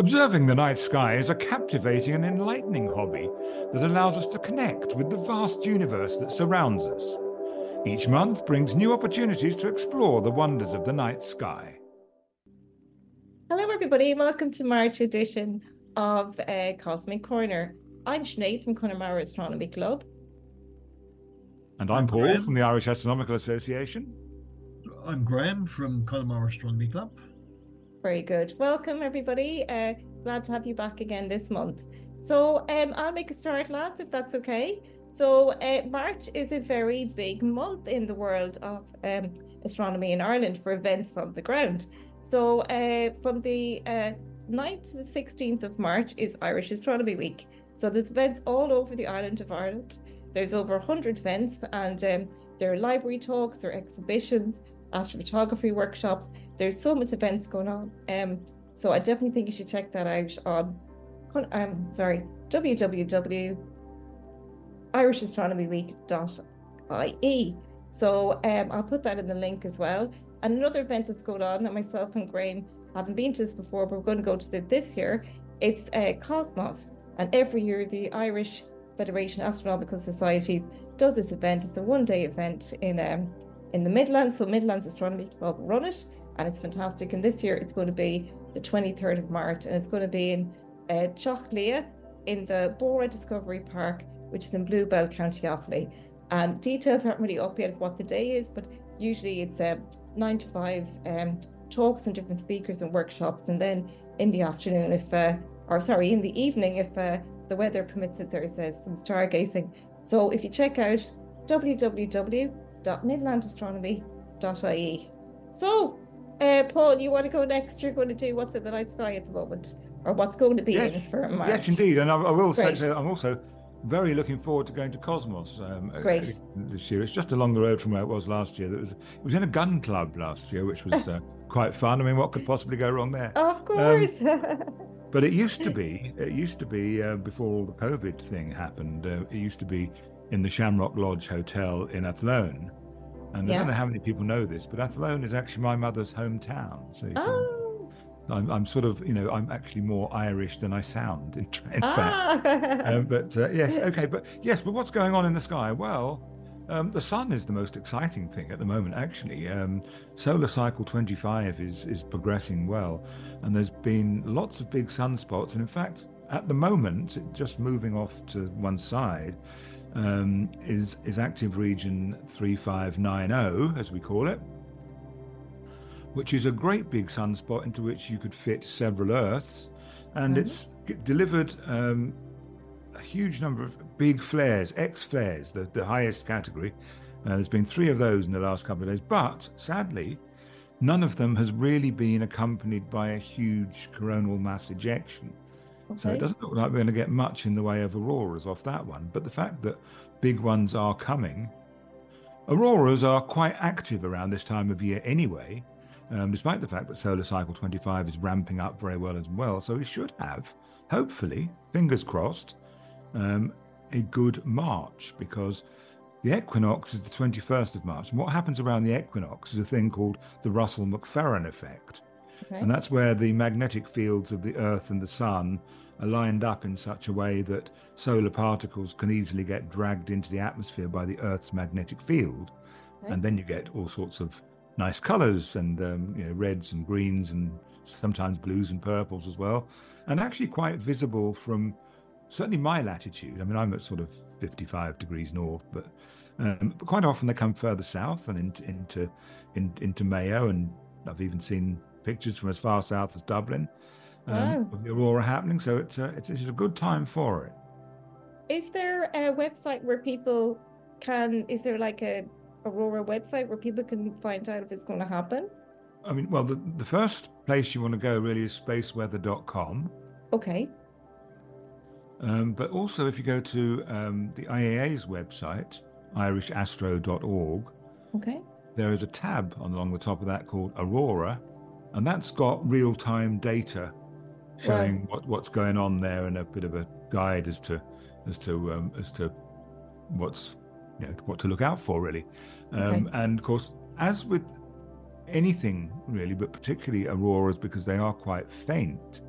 Observing the night sky is a captivating and enlightening hobby that allows us to connect with the vast universe that surrounds us. Each month brings new opportunities to explore the wonders of the night sky. Hello, everybody, welcome to March edition of uh, Cosmic Corner. I'm Sinead from Connemara Astronomy Club. And I'm Paul Graham. from the Irish Astronomical Association. I'm Graham from Connemara Astronomy Club. Very good. Welcome, everybody. Uh, glad to have you back again this month. So, um, I'll make a start, lads, if that's okay. So, uh, March is a very big month in the world of um, astronomy in Ireland for events on the ground. So, uh, from the uh, 9th to the 16th of March is Irish Astronomy Week. So, there's events all over the island of Ireland. There's over 100 events, and um, there are library talks, there are exhibitions, astrophotography workshops. There's so much events going on. Um, so I definitely think you should check that out on, um, sorry, www.irishastronomyweek.ie. So um, I'll put that in the link as well. And another event that's going on that myself and Graham haven't been to this before, but we're going to go to this year. It's uh, Cosmos, and every year the Irish Federation Astronomical Societies does this event. It's a one-day event in um, in the Midlands. So Midlands Astronomy Club run it, and it's fantastic. And this year it's going to be the 23rd of March, and it's going to be in uh, in the Boora Discovery Park, which is in Blueball, County Offaly. And details aren't really up yet of what the day is, but usually it's um, nine to five um, talks and different speakers and workshops, and then in the afternoon, if uh, or sorry, in the evening, if uh, the weather permits it, there's uh, some stargazing. So if you check out www www.midlandastronomy.ie. So, uh, Paul, you want to go next? You're going to do what's in the night sky at the moment, or what's going to be yes. in for March? Yes, indeed. And I, I will Great. say I'm also very looking forward to going to Cosmos um, uh, Great. this year. It's just along the road from where it was last year. It was, it was in a gun club last year, which was uh, quite fun. I mean, what could possibly go wrong there? Of course. Um, but it used to be, it used to be uh, before all the COVID thing happened. Uh, it used to be in the Shamrock Lodge Hotel in Athlone. And yeah. I don't know how many people know this, but Athlone is actually my mother's hometown. So, oh. I'm, I'm, sort of, you know, I'm actually more Irish than I sound, in, in ah. fact. um, but uh, yes, okay, but yes, but what's going on in the sky? Well, um, the sun is the most exciting thing at the moment, actually. Um, solar cycle 25 is is progressing well, and there's been lots of big sunspots. And in fact, at the moment, just moving off to one side, um, is, is active region 3590, as we call it, which is a great big sunspot into which you could fit several Earths. And mm-hmm. it's delivered um, a huge number of big flares, X flares, the, the highest category. Uh, there's been three of those in the last couple of days, but sadly, none of them has really been accompanied by a huge coronal mass ejection. Okay. So it doesn't look like we're going to get much in the way of auroras off that one. But the fact that big ones are coming, auroras are quite active around this time of year anyway, um, despite the fact that solar cycle 25 is ramping up very well as well. So we should have, hopefully, fingers crossed, um, a good March because the equinox is the 21st of March. And what happens around the equinox is a thing called the Russell McPherron effect. Okay. And that's where the magnetic fields of the Earth and the Sun are lined up in such a way that solar particles can easily get dragged into the atmosphere by the Earth's magnetic field. Okay. And then you get all sorts of nice colors and um, you know, reds and greens and sometimes blues and purples as well. And actually quite visible from certainly my latitude. I mean, I'm at sort of 55 degrees north, but, um, but quite often they come further south and into, into, in, into Mayo. And I've even seen pictures from as far south as Dublin um, oh. of the aurora happening. So it's, uh, it's, it's a good time for it. Is there a website where people can? Is there like a aurora website where people can find out if it's going to happen? I mean, well, the, the first place you want to go really is spaceweather.com. Okay. Um, but also, if you go to um, the IAA's website, irishastro.org, okay, there is a tab along the top of that called Aurora, and that's got real time data showing what, what's going on there and a bit of a guide as to as to um, as to what's you know, what to look out for really um, okay. and of course as with anything really but particularly auroras because they are quite faint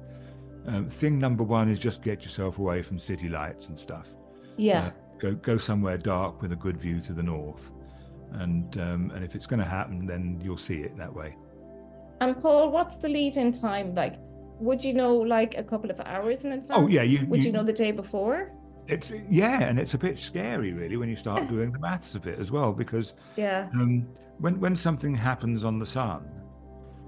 Um, thing number one is just get yourself away from city lights and stuff. Yeah. Uh, go go somewhere dark with a good view to the north, and um, and if it's going to happen, then you'll see it that way. And Paul, what's the lead in time like? Would you know like a couple of hours in advance? Oh yeah, you Would you, know the day before? It's yeah, and it's a bit scary really when you start doing the maths of it as well, because Yeah. um, when when something happens on the sun,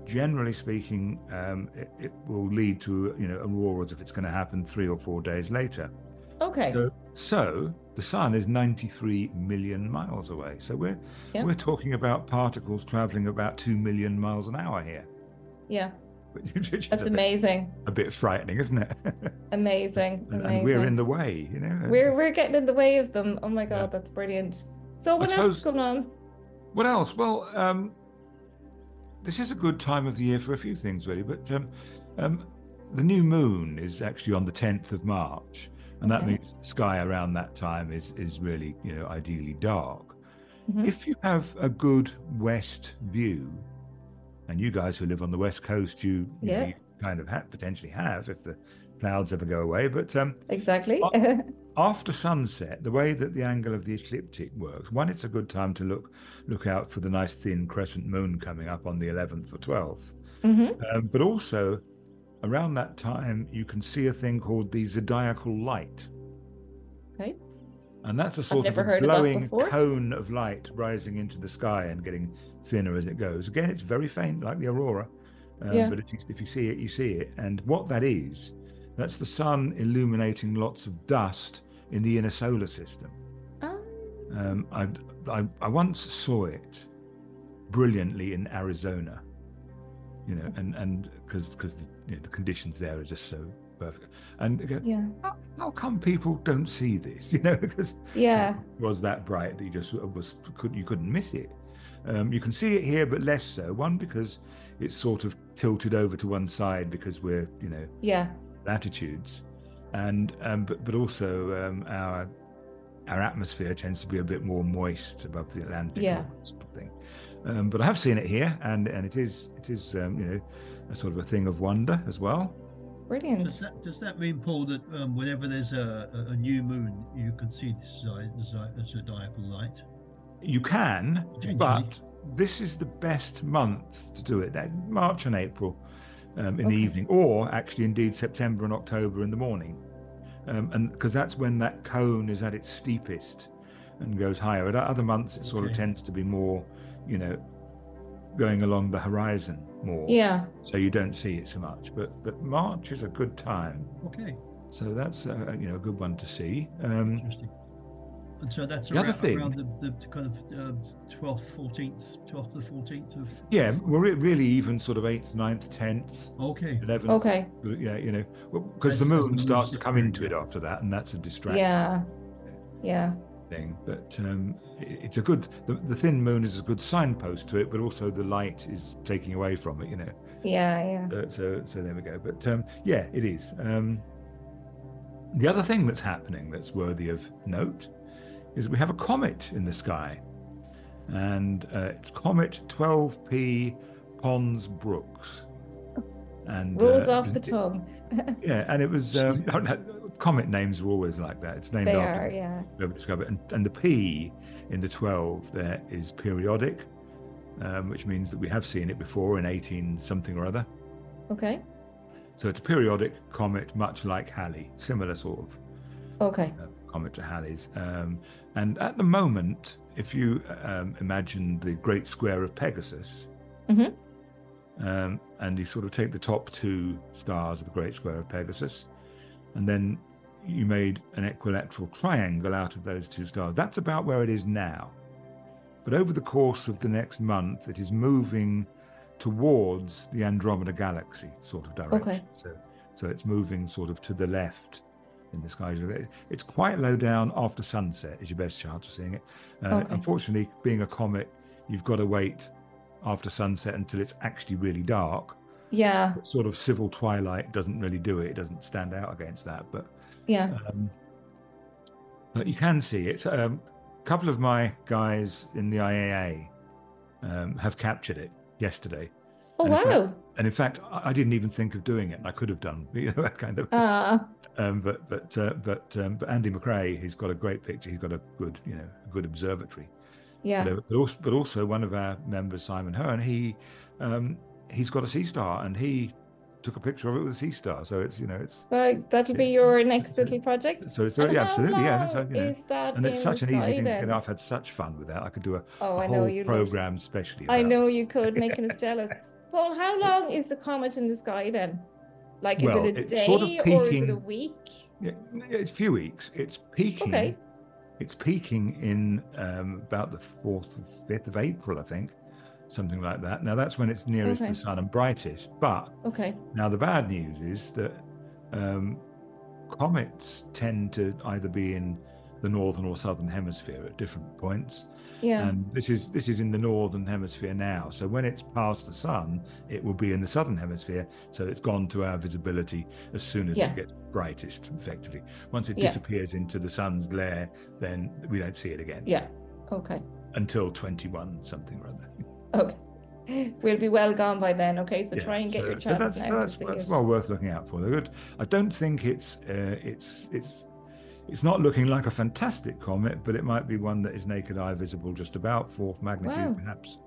generally speaking, um, it, it will lead to you know auroras if it's going to happen three or four days later. Okay. So, so the sun is 93 million miles away. So we're Yeah. we're talking about particles traveling about two million miles an hour here. yeah. That's a bit, amazing. a bit frightening, isn't it? Amazing. and, amazing. and we're in the way, you know. we're we're getting in the way of them. Oh my god, Yeah. that's brilliant. So what else is going on? What else? Well, um, this is a good time of the year for a few things, really. But um, um, the new moon is actually on the 10th of March, and that Okay. means the sky around that time is is really, you know, ideally dark. Mhm. If you have a good west view, and you guys who live on the west coast, you, you, know, you kind of ha- potentially have if the clouds ever go away. But um, Exactly. After sunset, the way that the angle of the ecliptic works, one, it's a good time to look look out for the nice thin crescent moon coming up on the 11th or 12th. hmm Um, but also, around that time, you can see a thing called the zodiacal light. Okay. And that's a sort of a heard of glowing cone of light rising into the sky and getting thinner as it goes. Again, it's very faint, like the aurora. Um, Yeah. But if you, if you see it, you see it. And what that is, that's the sun illuminating lots of dust in the inner solar system. Ah, Um, I, I, I once saw it brilliantly in Arizona, you know, and and because because the, you know, the conditions there are just so perfect. And go, yeah. how, how come people don't see this? You know, because Yeah. it was that bright that you just was could you couldn't miss it. Um, you can see it here, but less so. One because it's sort of tilted over to one side because we're you know Yeah. latitudes, and um, but but also um, our our atmosphere tends to be a bit more moist above the Atlantic. Yeah. or something. Um, but I have seen it here, and and it is it is um, you know a sort of a thing of wonder as well. Brilliant. Does that, does that mean, Paul, that um, whenever there's a, a, a new moon, you can see the zi- zi- zodiacal light? You can, but this is the best month to do it. That March and April um, in the evening, or actually indeed September and October in the morning, um, and because that's when that cone is at its steepest and goes higher. At other months, it sort of tends to be more, you know, going along the horizon more. Yeah. So you don't see it so much. But but March is a good time. Okay, So that's uh, you know a good one to see. Um, interesting. And so that's The other around, thing- around the, the kind of uh, 12th, 14th, 12th to the 14th of. yeah, we're re- really even sort of eighth, 9th, tenth. Okay. 11th. Okay. Yeah, you know, because As- the moon starts to come into it after that, and that's a distraction Yeah. Yeah. Thing. But um, it's a good. The, the thin moon is a good signpost to it, but also the light is taking away from it. You know, Yeah. Yeah. Uh, so so there we go. But um, yeah, it is. Um, the other thing that's happening that's worthy of note is we have a comet in the sky, and uh, it's Comet 12P Pons Brooks. And Rolls uh, off the tongue. Yeah, and it was um, comet names are always like that. It's named They after are. Yeah. whoever discovered it. And, and the P in the 12 there is periodic, um, which means that we have seen it before in 18 something or other. Okay. So it's a periodic comet, much like Halley, similar sort of Okay. uh, comet to Halley's. Um, and at the moment, if you um, imagine the Great Square of Pegasus, Mhm. And you sort of take the top two stars of the Great Square of Pegasus, and then you made an equilateral triangle out of those two stars. That's about where it is now. But over the course of the next month, it is moving towards the Andromeda Galaxy sort of direction. Okay. So, so it's moving sort of to the left in the sky. It's quite low down after sunset is your best chance of seeing it. Uh, Okay. Unfortunately, being a comet, you've got to wait after sunset until it's actually really dark. Yeah. Sort of civil twilight doesn't really do it. It doesn't stand out against that. But Yeah. um, but you can see it. Um, a couple of my guys in the IAA um, have captured it yesterday. Oh and in fact- wow. and in fact, I, didn't even think of doing it. I could have done, you know, that kind of. Uh, Um, but but uh, but um, but Andy McRae, he's got a great picture. He's got a good, you know, a good observatory. Yeah. But, also, but also one of our members, Simon Hearn, he um, he's got a Seestar, and he took a picture of it with a Seestar. So it's you know it's Well, that'll be your next little project. so it's yeah, absolutely yeah. So, you know, is that and it's such an easy sky thing to get. I've had such fun with that. I could do a, Oh, a I know whole program specially. I know you could, making us jealous. Paul, how long is the comet in the sky then? Like, is Well, it a day sort of or is it a week? Yeah, it's a few weeks. It's peaking. Okay. It's peaking in um, about the fourth, or fifth of April, I think, something like that. Now that's when it's nearest Okay. the sun and brightest. But Okay. now the bad news is that um, comets tend to either be in the northern or southern hemisphere at different points. Yeah. And this is this is in the northern hemisphere now. So when it's past the sun, it will be in the southern hemisphere. So it's gone to our visibility as soon as Yeah. it gets brightest, effectively. Once it Yeah. disappears into the sun's glare, then we don't see it again yeah. Okay. until 21 something or other. Okay. We'll be well gone by then. Okay. So Yeah, try and get so- your so chance that's, now that's, that's well worth looking out for. They're good. I don't think it's uh, it's it's it's not looking like a fantastic comet, but it might be one that is naked eye visible just about fourth magnitude, Wow. perhaps.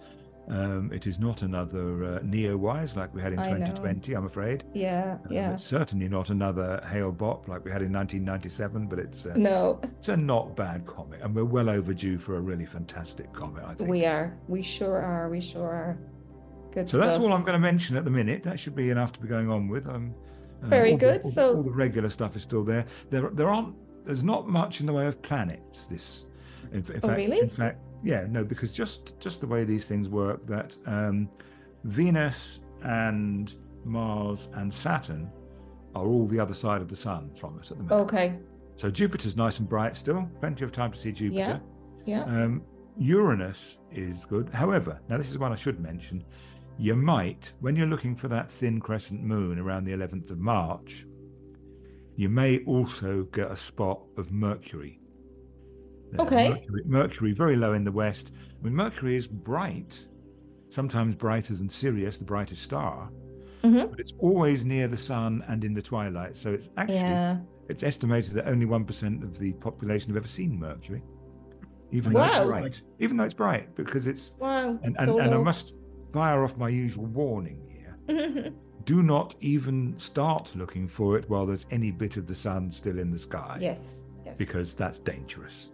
Um, it is not another uh, Neowise like we had in I know. 2020, I'm afraid. Yeah. Um, Yeah. It's certainly not another Hale-Bopp like we had in 1997, but it's, uh, No, it's a not bad comet, and we're well overdue for a really fantastic comet, I think. we are. We sure are. We sure are. Good So that's all I'm going to mention at the minute. That should be enough to be going on with. Um, uh, Very all the- good. all, So- all the regular stuff is still there. There, there aren't. There's not much in the way of planets. This, in, in Oh, fact, really? in fact, yeah, no, because just just the way these things work, that um, Venus and Mars and Saturn are all the other side of the sun from us at the moment. Okay. So Jupiter's nice and bright still. Plenty of time to see Jupiter. Yeah. Um, Uranus is good. However, now this is one I should mention. You might, when you're looking for that thin crescent moon around the 11th of March, you may also get a spot of Mercury. Okay. Mercury, Mercury very low in the west. I mean, Mercury is bright, sometimes brighter than Sirius, the brightest star, mm-hmm. but it's always near the sun and in the twilight. So it's actually Yeah. it's estimated that only 1% of the population have ever seen Mercury. Even though Wow. it's bright. Even though it's bright, because it's. Wow. And, and, so and I must fire off my usual warning here. Do not even start looking for it while there's any bit of the sun still in the sky. yes. Yes. Because that's dangerous.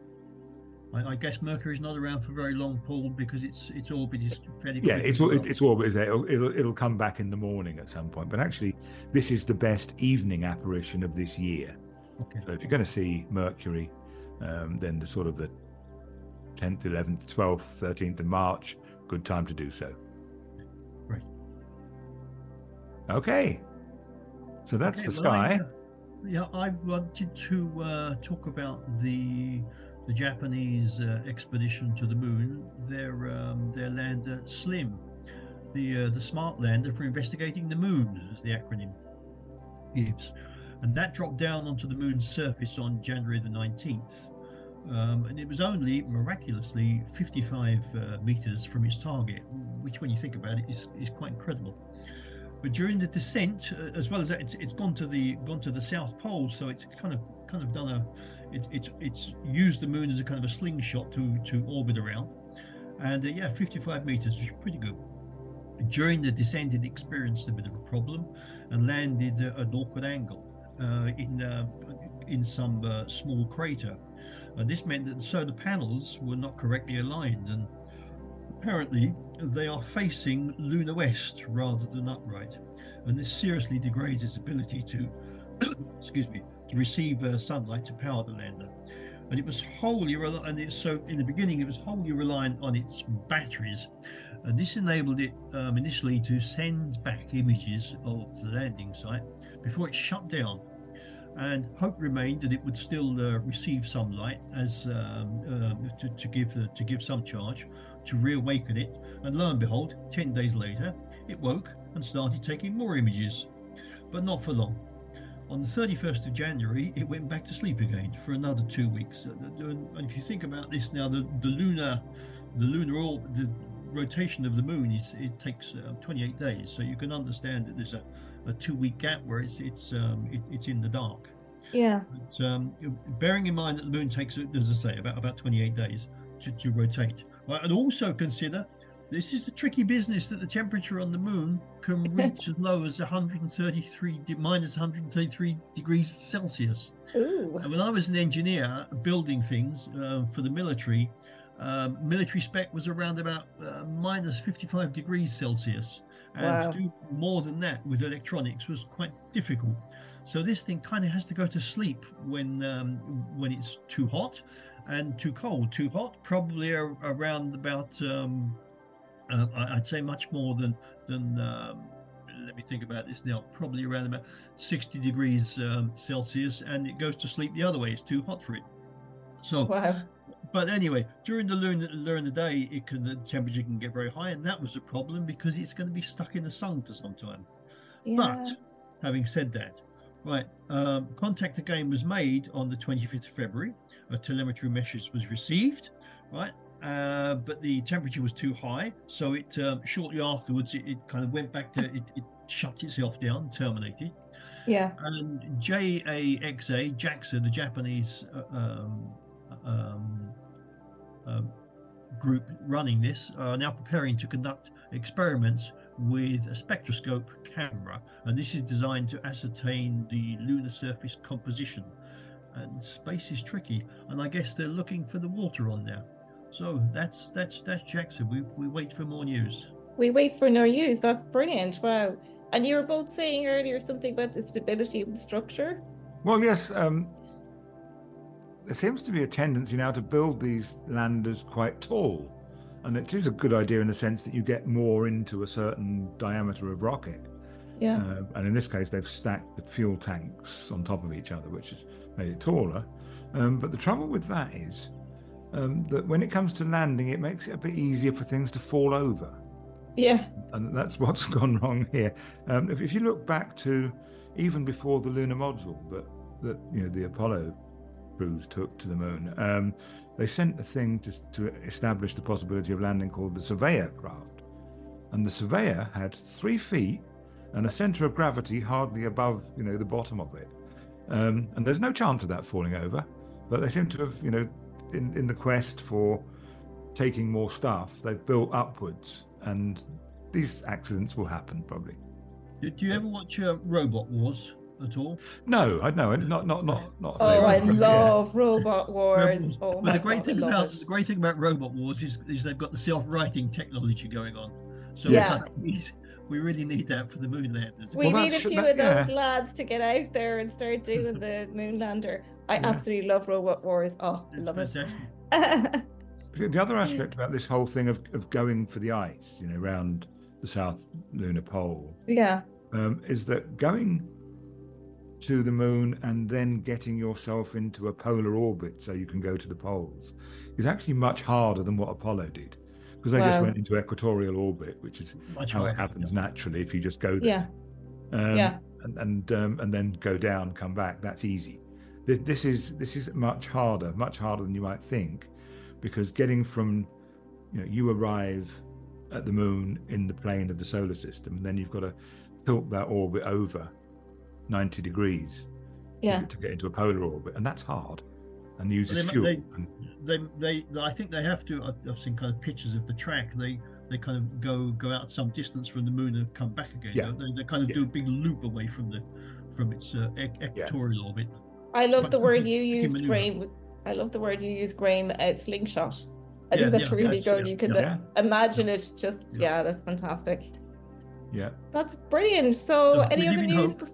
I, I guess Mercury's not around for very long, Paul, because its its orbit is fairly. Yeah, it's all well. it's orbit is there. It'll, it'll it'll come back in the morning at some point. But actually, this is the best evening apparition of this year. Okay. So if you're going to see Mercury, um, then the sort of the 10th, 11th, 12th, 13th of March, good time to do so. Okay. So that's Okay, the well, I, sky. uh, yeah, I wanted to uh, talk about the the Japanese uh, expedition to the moon. Their um, their lander SLIM, the uh, the smart lander for investigating the moon, as the acronym gives, and that dropped down onto the moon's surface on January the nineteenth. Um, and it was only miraculously 55 uh, meters from its target, which, when you think about it, is, is quite incredible. But during the descent, uh, as well as that, it's, it's gone to the gone to the south pole, so it's kind of kind of done a, it, it's it's used the moon as a kind of a slingshot to to orbit around, and uh, yeah, 55 meters, which is pretty good. During the descent, it experienced a bit of a problem and landed at an awkward angle uh, in uh, in some uh, small crater. This meant that the solar panels were not correctly aligned, and apparently they are facing lunar west rather than upright, and this seriously degrades its ability to, excuse me, to receive uh, sunlight to power the lander. And it was wholly rel- and it's so in the beginning it was wholly reliant on its batteries, and this enabled it um, initially to send back images of the landing site before it shut down. And hope remained that it would still uh, receive some light as um, um, to, to give uh, to give some charge to reawaken it. And lo and behold, ten days later, it woke and started taking more images, but not for long. On the 31st of January, it went back to sleep again for another two weeks. Uh, And if you think about this now, the, the lunar, the lunar orb, the, rotation of the moon is it takes uh, 28 days, so you can understand that there's a, a two week gap where it's it's um, it, it's in the dark. Yeah. But, um, bearing in mind that the moon takes, as I say, about about 28 days to, to rotate. And also consider this is the tricky business that the temperature on the moon can reach as low as 133 minus 133 degrees Celsius. Ooh. And when I was an engineer building things uh, for the military, um, military spec was around about uh, minus 55 degrees Celsius. And Wow. to do more than that with electronics was quite difficult. So this thing kind of has to go to sleep when um, when it's too hot and too cold. Too hot, probably around about um, uh, I'd say much more than than. Um, let me think about this now. Probably around about 60 degrees um, Celsius, and it goes to sleep the other way. It's too hot for it. So, Wow. but anyway, during the lunar, during the day, it can the temperature can get very high, and that was a problem because it's going to be stuck in the sun for some time. Yeah. But having said that, right, um, contact again was made on the 25th of February. A telemetry message was received, right? Uh, but the temperature was too high, so it um, shortly afterwards it, it kind of went back to it, it shut itself down, terminated. yeah. And JAXA, JAXA, the Japanese uh, um, um, um, group running this, are now preparing to conduct experiments with a spectroscope camera. And this is designed to ascertain the lunar surface composition. And space is tricky, and I guess they're looking for the water on there. So that's that's that's JAXA. We we wait for more news. We wait for no news. That's brilliant. Wow. And you were both saying earlier something about the stability of the structure. Well, yes. Um, there seems to be a tendency now to build these landers quite tall, and it is a good idea in the sense that you get more into a certain diameter of rocket. Yeah. Uh, and in this case, they've stacked the fuel tanks on top of each other, which has made it taller. Um, but the trouble with that is um, that when it comes to landing, it makes it a bit easier for things to fall over. yeah. and that's what's gone wrong here. Um, if, if you look back to even before the lunar module that that you know the Apollo crews took to the moon, um, they sent a thing to to establish the possibility of landing called the Surveyor craft, and the Surveyor had three feet and a center of gravity hardly above you know the bottom of it, um, and there's no chance of that falling over. But they seem to have you know in in the quest for taking more stuff, they've built upwards, and these accidents will happen probably. Do, you ever watch uh, Robot Wars at all? No, I know, not not not not. Oh, I favourite, yeah. love Robot Wars. Rebels. Oh but the great God, thing about it. the great thing about Robot Wars is, is they've got the self-righting technology going on. So Yeah. we, we really need that for the moon landers. We Well, need a few that- of those yeah. lads to get out there and start doing the moon lander. I Yeah. absolutely love Robot Wars. Oh, I That's love fantastic. it. The other aspect about this whole thing of, of going for the ice, you know, around the south lunar pole, yeah. um, is that going to the moon and then getting yourself into a polar orbit so you can go to the poles is actually much harder than what Apollo did. Because they just went into equatorial orbit, which is Much how harder, it happens naturally if you just go Yeah. there. Um, Yeah. And and, um, and then go down, come back. That's easy. This, this is this is much harder, much harder than you might think, because getting from, you know, you arrive at the moon in the plane of the solar system, and then you've got to tilt that orbit over 90 degrees Yeah. to, to get into a polar orbit, and that's hard, and uses Well, they- fuel. they- and, They, they, I think they have to. I've- I've seen kind of pictures of the track. They, they kind of go go out some distance from the moon and come back again. Yeah. They, they kind of Yeah. do a big loop away from the, from its uh, e- equatorial orbit. I love the word you tricky used. Graham. I love the word you used, Graham. Uh, slingshot. I Yeah, think that's yeah, really that's- good. yeah, You can yeah. uh, imagine it. Just Yeah. yeah. that's fantastic. yeah, That's brilliant. So, So any other news? hope.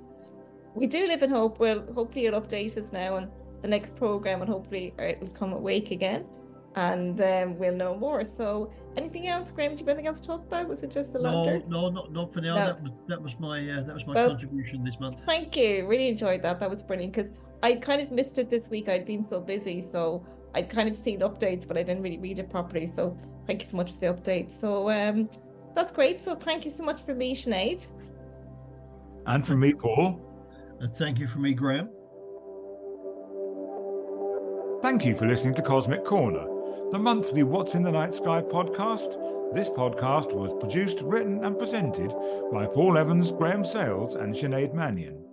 Bef- We do live in hope. Well, hopefully, it'll update us now on the next program, and hopefully, uh, it'll come awake again, and um, we'll know more. So, anything else, Graham? Do you have anything else to talk about? Was it just the No, lander? no, not not for now. No. That was that was my uh, that was my Well- contribution this month. Thank you. Really enjoyed that. That was brilliant because I kind of missed it this week. I'd been so busy, so I'd kind of seen updates, but I didn't really read it properly. So thank you so much for the update. So um, that's great. So thank you so much for me, Sinead. and from me, Paul. And thank you for me, Graham. Thank you for listening to Cosmic Corner, the monthly What's in the Night Sky podcast This podcast was produced, written, and presented by Paul Evans, Graham Sales, and Sinead Mannion.